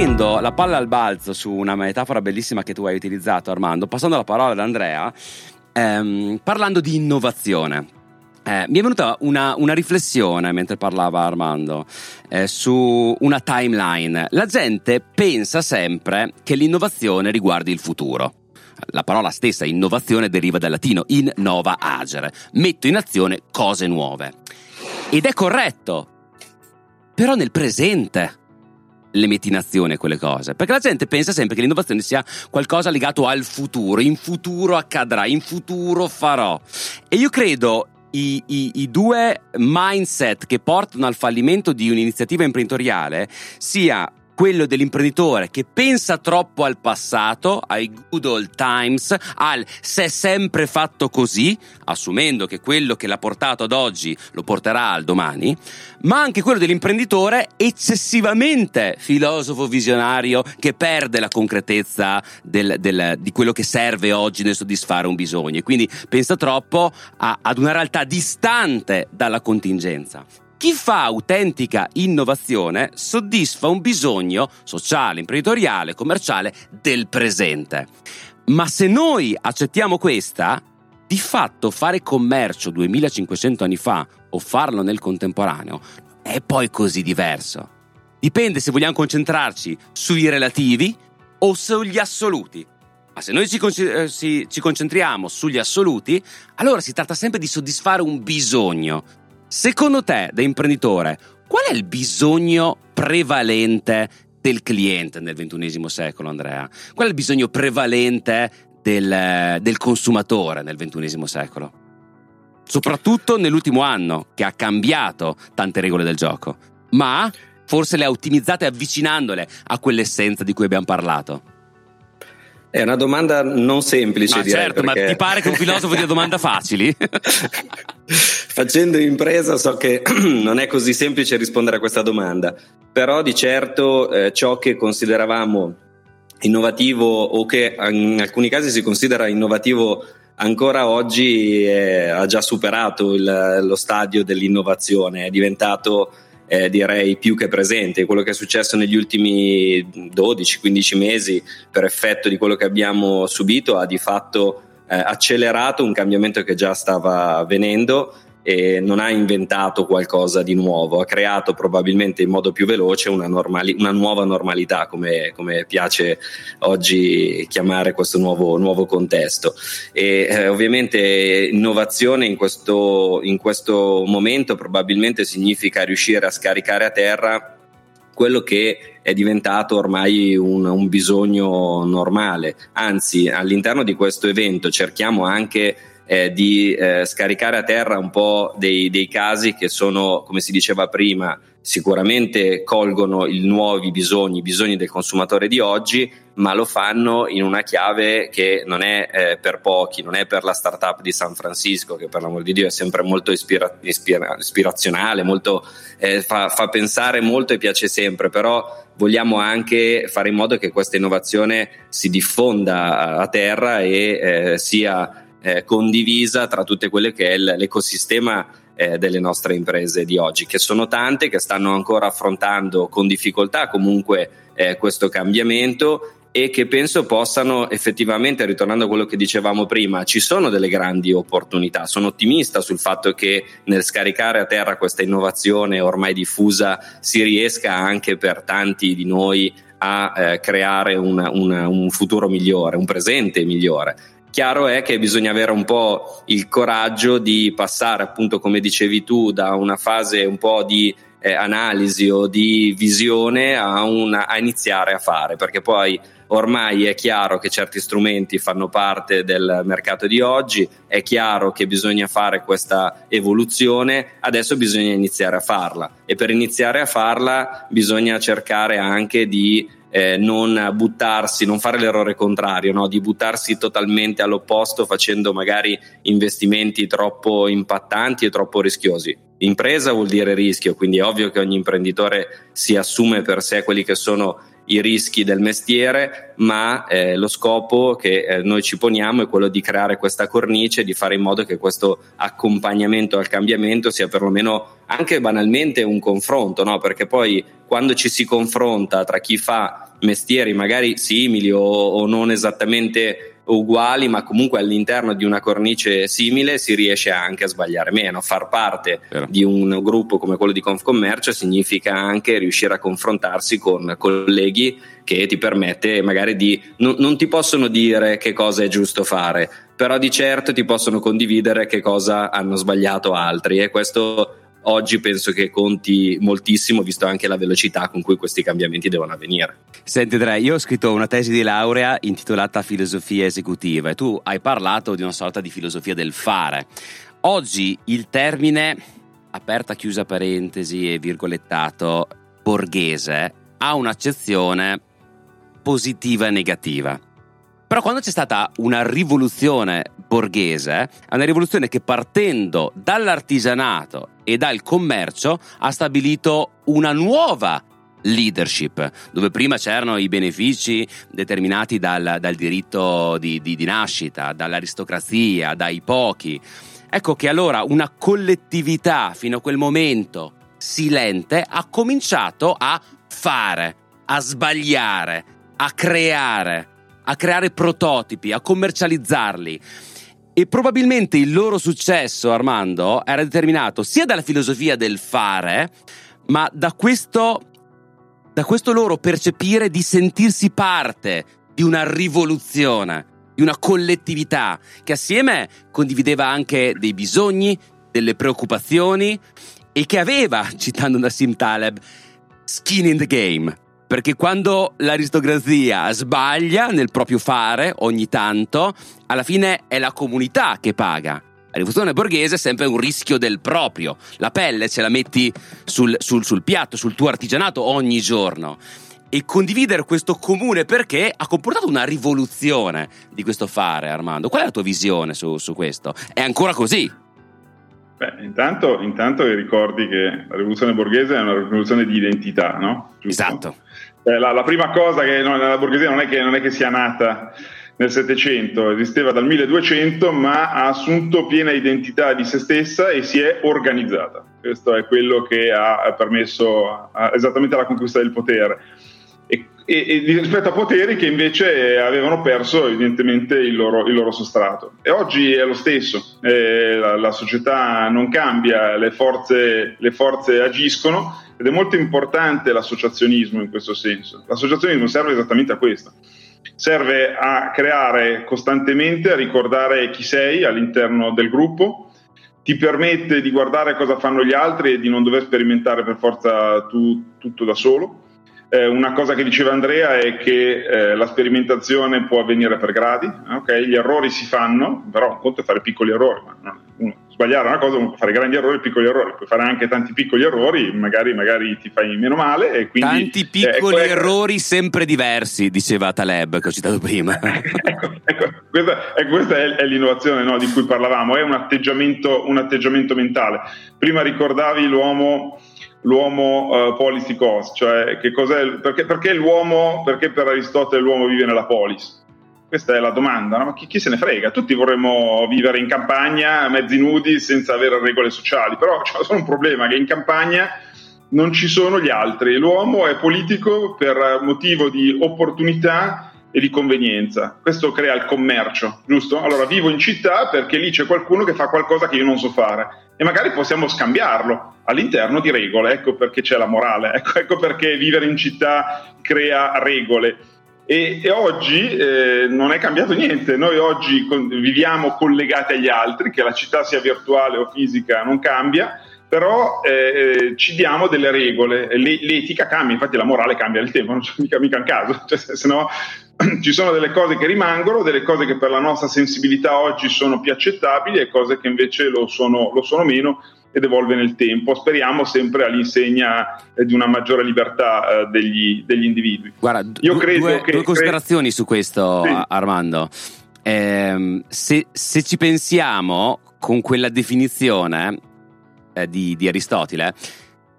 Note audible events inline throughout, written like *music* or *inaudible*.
riprendo la palla al balzo su una metafora bellissima che tu hai utilizzato, Armando, passando la parola ad Andrea, ehm, parlando di innovazione. Eh, mi è venuta una, una, riflessione mentre parlava Armando eh, su una timeline. La gente pensa sempre che l'innovazione riguardi il futuro. La parola stessa innovazione deriva dal latino in nova agere, metto in azione cose nuove. Ed è corretto, però nel presente le metti in azione quelle cose. Perché la gente pensa sempre che l'innovazione sia qualcosa legato al futuro, in futuro accadrà, in futuro farò. E io credo i, i, i, due mindset che portano al fallimento di un'iniziativa imprenditoriale sia quello dell'imprenditore che pensa troppo al passato, ai good old times, al se è sempre fatto così, assumendo che quello che l'ha portato ad oggi lo porterà al domani, ma anche quello dell'imprenditore eccessivamente filosofo visionario che perde la concretezza del, del, di quello che serve oggi nel soddisfare un bisogno e quindi pensa troppo a, ad una realtà distante dalla contingenza. Chi fa autentica innovazione soddisfa un bisogno sociale, imprenditoriale, commerciale del presente. Ma se noi accettiamo questa, di fatto fare commercio 2500 anni fa o farlo nel contemporaneo è poi così diverso. Dipende se vogliamo concentrarci sui relativi o sugli assoluti. Ma se noi ci, eh, ci, concentriamo sugli assoluti, allora si tratta sempre di soddisfare un bisogno, Secondo te, da imprenditore, qual è il bisogno prevalente del cliente nel XXI secolo, Andrea? Qual è il bisogno prevalente del, del consumatore nel XXI secolo? Soprattutto nell'ultimo anno, che ha cambiato tante regole del gioco, ma forse le ha ottimizzate avvicinandole a quell'essenza di cui abbiamo parlato. È una domanda non semplice, ma direi. Certo, perché... ma ti pare che un filosofo dia domande facili? *laughs* Facendo impresa so che *clears throat* non è così semplice rispondere a questa domanda, però di certo eh, ciò che consideravamo innovativo o che in alcuni casi si considera innovativo ancora oggi eh, ha già superato il, lo stadio dell'innovazione, è diventato eh, direi più che presente. Quello che è successo negli ultimi 12-15 mesi per effetto di quello che abbiamo subito ha di fatto eh, accelerato un cambiamento che già stava avvenendo e non ha inventato qualcosa di nuovo, ha creato probabilmente in modo più veloce una, normali- una nuova normalità, come, come, piace oggi chiamare questo nuovo, nuovo contesto. E eh, ovviamente innovazione in questo, in questo momento probabilmente significa riuscire a scaricare a terra quello che è diventato ormai un, un, bisogno normale. Anzi, all'interno di questo evento cerchiamo anche eh, di eh, scaricare a terra un po' dei, dei, casi che sono, come si diceva prima, sicuramente colgono i nuovi bisogni, i bisogni del consumatore di oggi, ma lo fanno in una chiave che non è eh, per pochi, non è per la startup di San Francisco, che per l'amor di Dio è sempre molto ispira- ispira- ispirazionale, molto, eh, fa, fa pensare molto e piace sempre, però vogliamo anche fare in modo che questa innovazione si diffonda a terra e eh, sia eh, condivisa tra tutte quelle che è l'ecosistema eh, delle nostre imprese di oggi, che sono tante, che stanno ancora affrontando con difficoltà comunque eh, questo cambiamento e che penso possano effettivamente, ritornando a quello che dicevamo prima, ci sono delle grandi opportunità. Sono ottimista sul fatto che nel scaricare a terra questa innovazione ormai diffusa si riesca anche per tanti di noi a eh, creare una, una, un futuro migliore, un presente migliore. Chiaro è che bisogna avere un po' il coraggio di passare, appunto, come dicevi tu, da una fase un po' di eh, analisi o di visione a, una, a iniziare a fare, perché poi ormai è chiaro che certi strumenti fanno parte del mercato di oggi, è chiaro che bisogna fare questa evoluzione, adesso bisogna iniziare a farla e per iniziare a farla bisogna cercare anche di eh, non buttarsi, non fare l'errore contrario, no? di buttarsi totalmente all'opposto facendo magari investimenti troppo impattanti e troppo rischiosi. Impresa vuol dire rischio, quindi è ovvio che ogni imprenditore si assume per sé quelli che sono i rischi del mestiere, ma eh, lo scopo che eh, noi ci poniamo è quello di creare questa cornice, di fare in modo che questo accompagnamento al cambiamento sia perlomeno anche banalmente un confronto, no? perché poi quando ci si confronta tra chi fa mestieri magari simili o, o non esattamente uguali, ma comunque all'interno di una cornice simile si riesce anche a sbagliare meno. Far parte Vero. di un gruppo come quello di Confcommercio significa anche riuscire a confrontarsi con colleghi che ti permette magari di non, non ti possono dire che cosa è giusto fare, però di certo ti possono condividere che cosa hanno sbagliato altri e questo oggi penso che conti moltissimo visto anche la velocità con cui questi cambiamenti devono avvenire. Senti Andrea, io ho scritto una tesi di laurea intitolata Filosofia esecutiva e tu hai parlato di una sorta di filosofia del fare. Oggi il termine, aperta chiusa parentesi e virgolettato, borghese, ha un'accezione positiva e negativa. Però quando c'è stata una rivoluzione borghese, è una rivoluzione che partendo dall'artigianato e dal commercio ha stabilito una nuova leadership, dove prima c'erano i benefici determinati dal, dal diritto di, di, di nascita, dall'aristocrazia, dai pochi. Ecco che allora una collettività fino a quel momento silente ha cominciato a fare, a sbagliare, a creare a creare prototipi, a commercializzarli. E probabilmente il loro successo, Armando, era determinato sia dalla filosofia del fare, ma da questo, da questo loro percepire di sentirsi parte di una rivoluzione, di una collettività che assieme condivideva anche dei bisogni, delle preoccupazioni e che aveva, *laughs* citando Nassim Taleb, skin in the game perché quando l'aristocrazia sbaglia nel proprio fare ogni tanto, alla fine è la comunità che paga. La rivoluzione borghese è sempre un rischio del proprio. La pelle ce la metti sul, sul, sul piatto, sul tuo artigianato ogni giorno. E condividere questo comune perché ha comportato una rivoluzione di questo fare, Armando. Qual è la tua visione su, su questo? È ancora così? Beh, intanto, intanto ricordi che la rivoluzione borghese è una rivoluzione di identità, no? Giusto? Esatto. Eh, la, la, prima cosa che no, la borghesia non è, che, non è che sia nata nel Settecento, esisteva dal 1200, ma ha assunto piena identità di se stessa e si è organizzata. Questo è quello che ha permesso esattamente la conquista del potere. E, e, e, rispetto a poteri che invece avevano perso evidentemente il loro, il loro sostrato. E oggi è lo stesso, eh, la, la, società non cambia, le forze, le forze agiscono ed è molto importante l'associazionismo in questo senso. L'associazionismo serve esattamente a questo. Serve a creare costantemente, a ricordare chi sei all'interno del gruppo, ti permette di guardare cosa fanno gli altri e di non dover sperimentare per forza tu, tutto da solo. Eh, una cosa che diceva Andrea è che eh, la sperimentazione può avvenire per gradi, okay? gli errori si fanno, però un conto è fare piccoli errori, ma no, uno sbagliare una cosa, puoi fare grandi errori e piccoli errori, puoi fare anche tanti piccoli errori, magari, magari ti fai meno male. E quindi, tanti piccoli eh, ecco, errori sempre diversi, diceva Taleb, che ho citato prima. *laughs* ecco, ecco, questa, ecco, questa è, è, l'innovazione no, di cui parlavamo, è un atteggiamento, un atteggiamento mentale. Prima ricordavi l'uomo l'uomo uh, policy cost, cioè perché, perché l'uomo, perché per Aristotele l'uomo vive nella polis? Questa è la domanda, no? ma chi, chi, se ne frega? Tutti vorremmo vivere in campagna, mezzi nudi, senza avere regole sociali, però *laughs* c'è solo un problema, che in campagna non ci sono gli altri. L'uomo è politico per motivo di opportunità e di convenienza. Questo crea il commercio, giusto? Allora vivo in città perché lì c'è qualcuno che fa qualcosa che io non so fare e magari possiamo scambiarlo all'interno di regole. Ecco perché c'è la morale, *laughs* ecco, ecco perché vivere in città crea regole. E, e oggi eh, non è cambiato niente, noi oggi con, viviamo collegati agli altri, che la città sia virtuale o fisica non cambia, però eh, ci diamo delle regole, l'etica cambia, infatti la morale cambia nel tempo, non c'è mica, mica un caso, *laughs* cioè, se no *clears throat* ci sono delle cose che rimangono, delle cose che per la nostra sensibilità oggi sono più accettabili e cose che invece lo sono, lo sono meno ed evolve nel tempo. Speriamo sempre all'insegna eh, di una maggiore libertà eh, degli, degli, individui. Guarda, Io due, credo due, che, due considerazioni cre- su questo, sì. Armando. Eh, se, se, ci pensiamo con quella definizione eh, di, di Aristotele,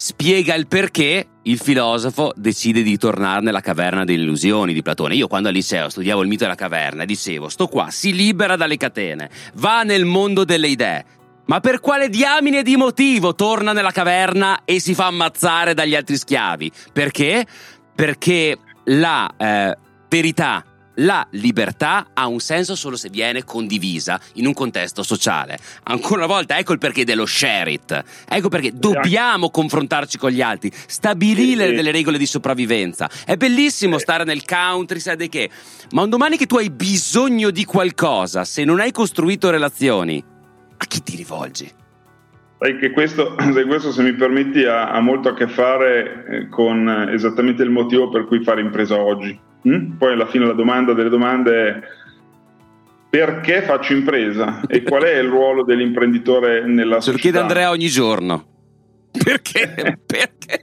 spiega il perché il filosofo decide di tornare nella caverna delle illusioni di Platone. Io quando al liceo studiavo il mito della caverna dicevo, sto qua, si libera dalle catene, va nel mondo delle idee. Ma per quale diamine di motivo torna nella caverna e si fa ammazzare dagli altri schiavi? Perché? Perché la eh, verità la libertà ha un senso solo se viene condivisa in un contesto sociale. Ancora una volta, ecco il perché dello share it. Ecco perché dobbiamo confrontarci con gli altri, stabilire delle regole di sopravvivenza. È bellissimo stare nel country, sai che, ma un domani che tu hai bisogno di qualcosa, se non hai costruito relazioni, a chi ti rivolgi? Sai che questo, *clears throat* questo, se mi permetti, ha, ha molto a che fare eh, con esattamente il motivo per cui fare impresa oggi. Mm? Poi alla fine la domanda delle domande è perché faccio impresa e qual è il *laughs* ruolo dell'imprenditore nella Se società? Se lo chiede Andrea ogni giorno. *laughs* Perché? perché?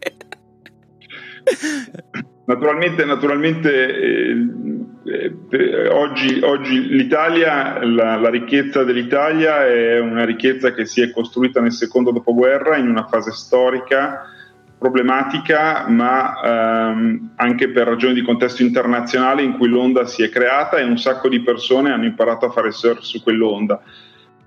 Naturalmente, naturalmente eh, eh, oggi, oggi, l'Italia, la, la, ricchezza dell'Italia è una ricchezza che si è costruita nel secondo dopoguerra in una fase storica problematica, ma ehm, anche per ragioni di contesto internazionale in cui l'onda si è creata e un sacco di persone hanno imparato a fare surf su quell'onda.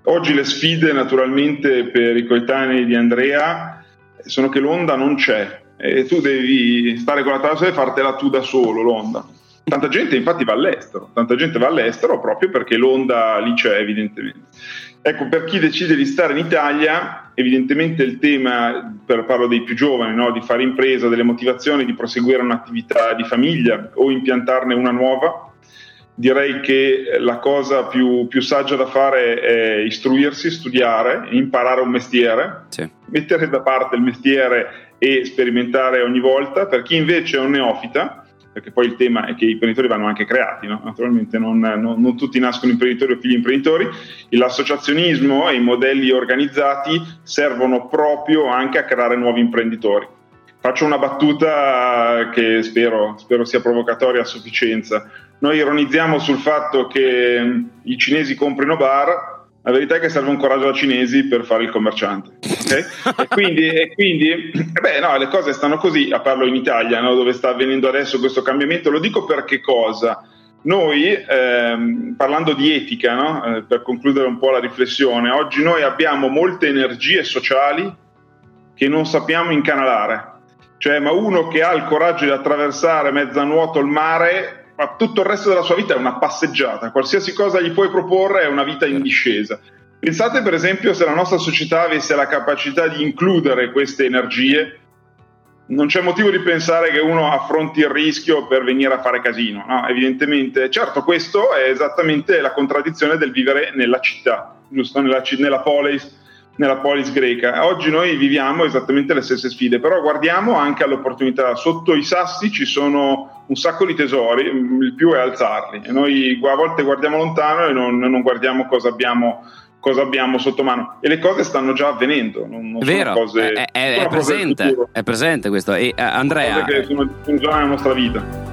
Oggi le sfide naturalmente per i coetanei di Andrea sono che l'onda non c'è e tu devi stare con la tavola e fartela tu da solo l'onda. Tanta gente infatti va all'estero, tanta gente va all'estero proprio perché l'onda lì c'è evidentemente. Ecco, per chi decide di stare in Italia, evidentemente il tema, per, parlo dei più giovani, no? di fare impresa, delle motivazioni, di proseguire un'attività di famiglia o impiantarne una nuova, direi che la cosa più, più saggia da fare è istruirsi, studiare, imparare un mestiere, sì. mettere da parte il mestiere e sperimentare ogni volta. Per chi invece è un neofita, perché poi il tema è che i imprenditori vanno anche creati, no? naturalmente non, non, non, tutti nascono imprenditori o figli imprenditori, l'associazionismo e i modelli organizzati servono proprio anche a creare nuovi imprenditori. Faccio una battuta che spero, spero sia provocatoria a sufficienza. Noi ironizziamo sul fatto che i cinesi comprino bar, la verità è che serve un coraggio da cinesi per fare il commerciante. Okay? e quindi, e quindi beh, no, le cose stanno così, a parlo in Italia, no, dove sta avvenendo adesso questo cambiamento. Lo dico per che cosa? Noi, ehm, parlando di etica, no? eh, per concludere un po' la riflessione, oggi noi abbiamo molte energie sociali che non sappiamo incanalare. Cioè, ma uno che ha il coraggio di attraversare mezzo a nuoto il mare ma tutto il resto della sua vita è una passeggiata, qualsiasi cosa gli puoi proporre è una vita in discesa. Pensate per esempio se la nostra società avesse la capacità di includere queste energie, non c'è motivo di pensare che uno affronti il rischio per venire a fare casino, no? evidentemente. Certo, questo è esattamente la contraddizione del vivere nella città, giusto? Nella, nella polis nella polis greca. Oggi noi viviamo esattamente le stesse sfide, però guardiamo anche all'opportunità. Sotto i sassi ci sono un sacco di tesori, il più è alzarli. E noi a volte guardiamo lontano e non, non guardiamo cosa abbiamo cosa abbiamo sotto mano e le cose stanno già avvenendo non, non è vero cose, è, è, è, presente, è, presente, questo e uh, Andrea che sono, sono già nella nostra vita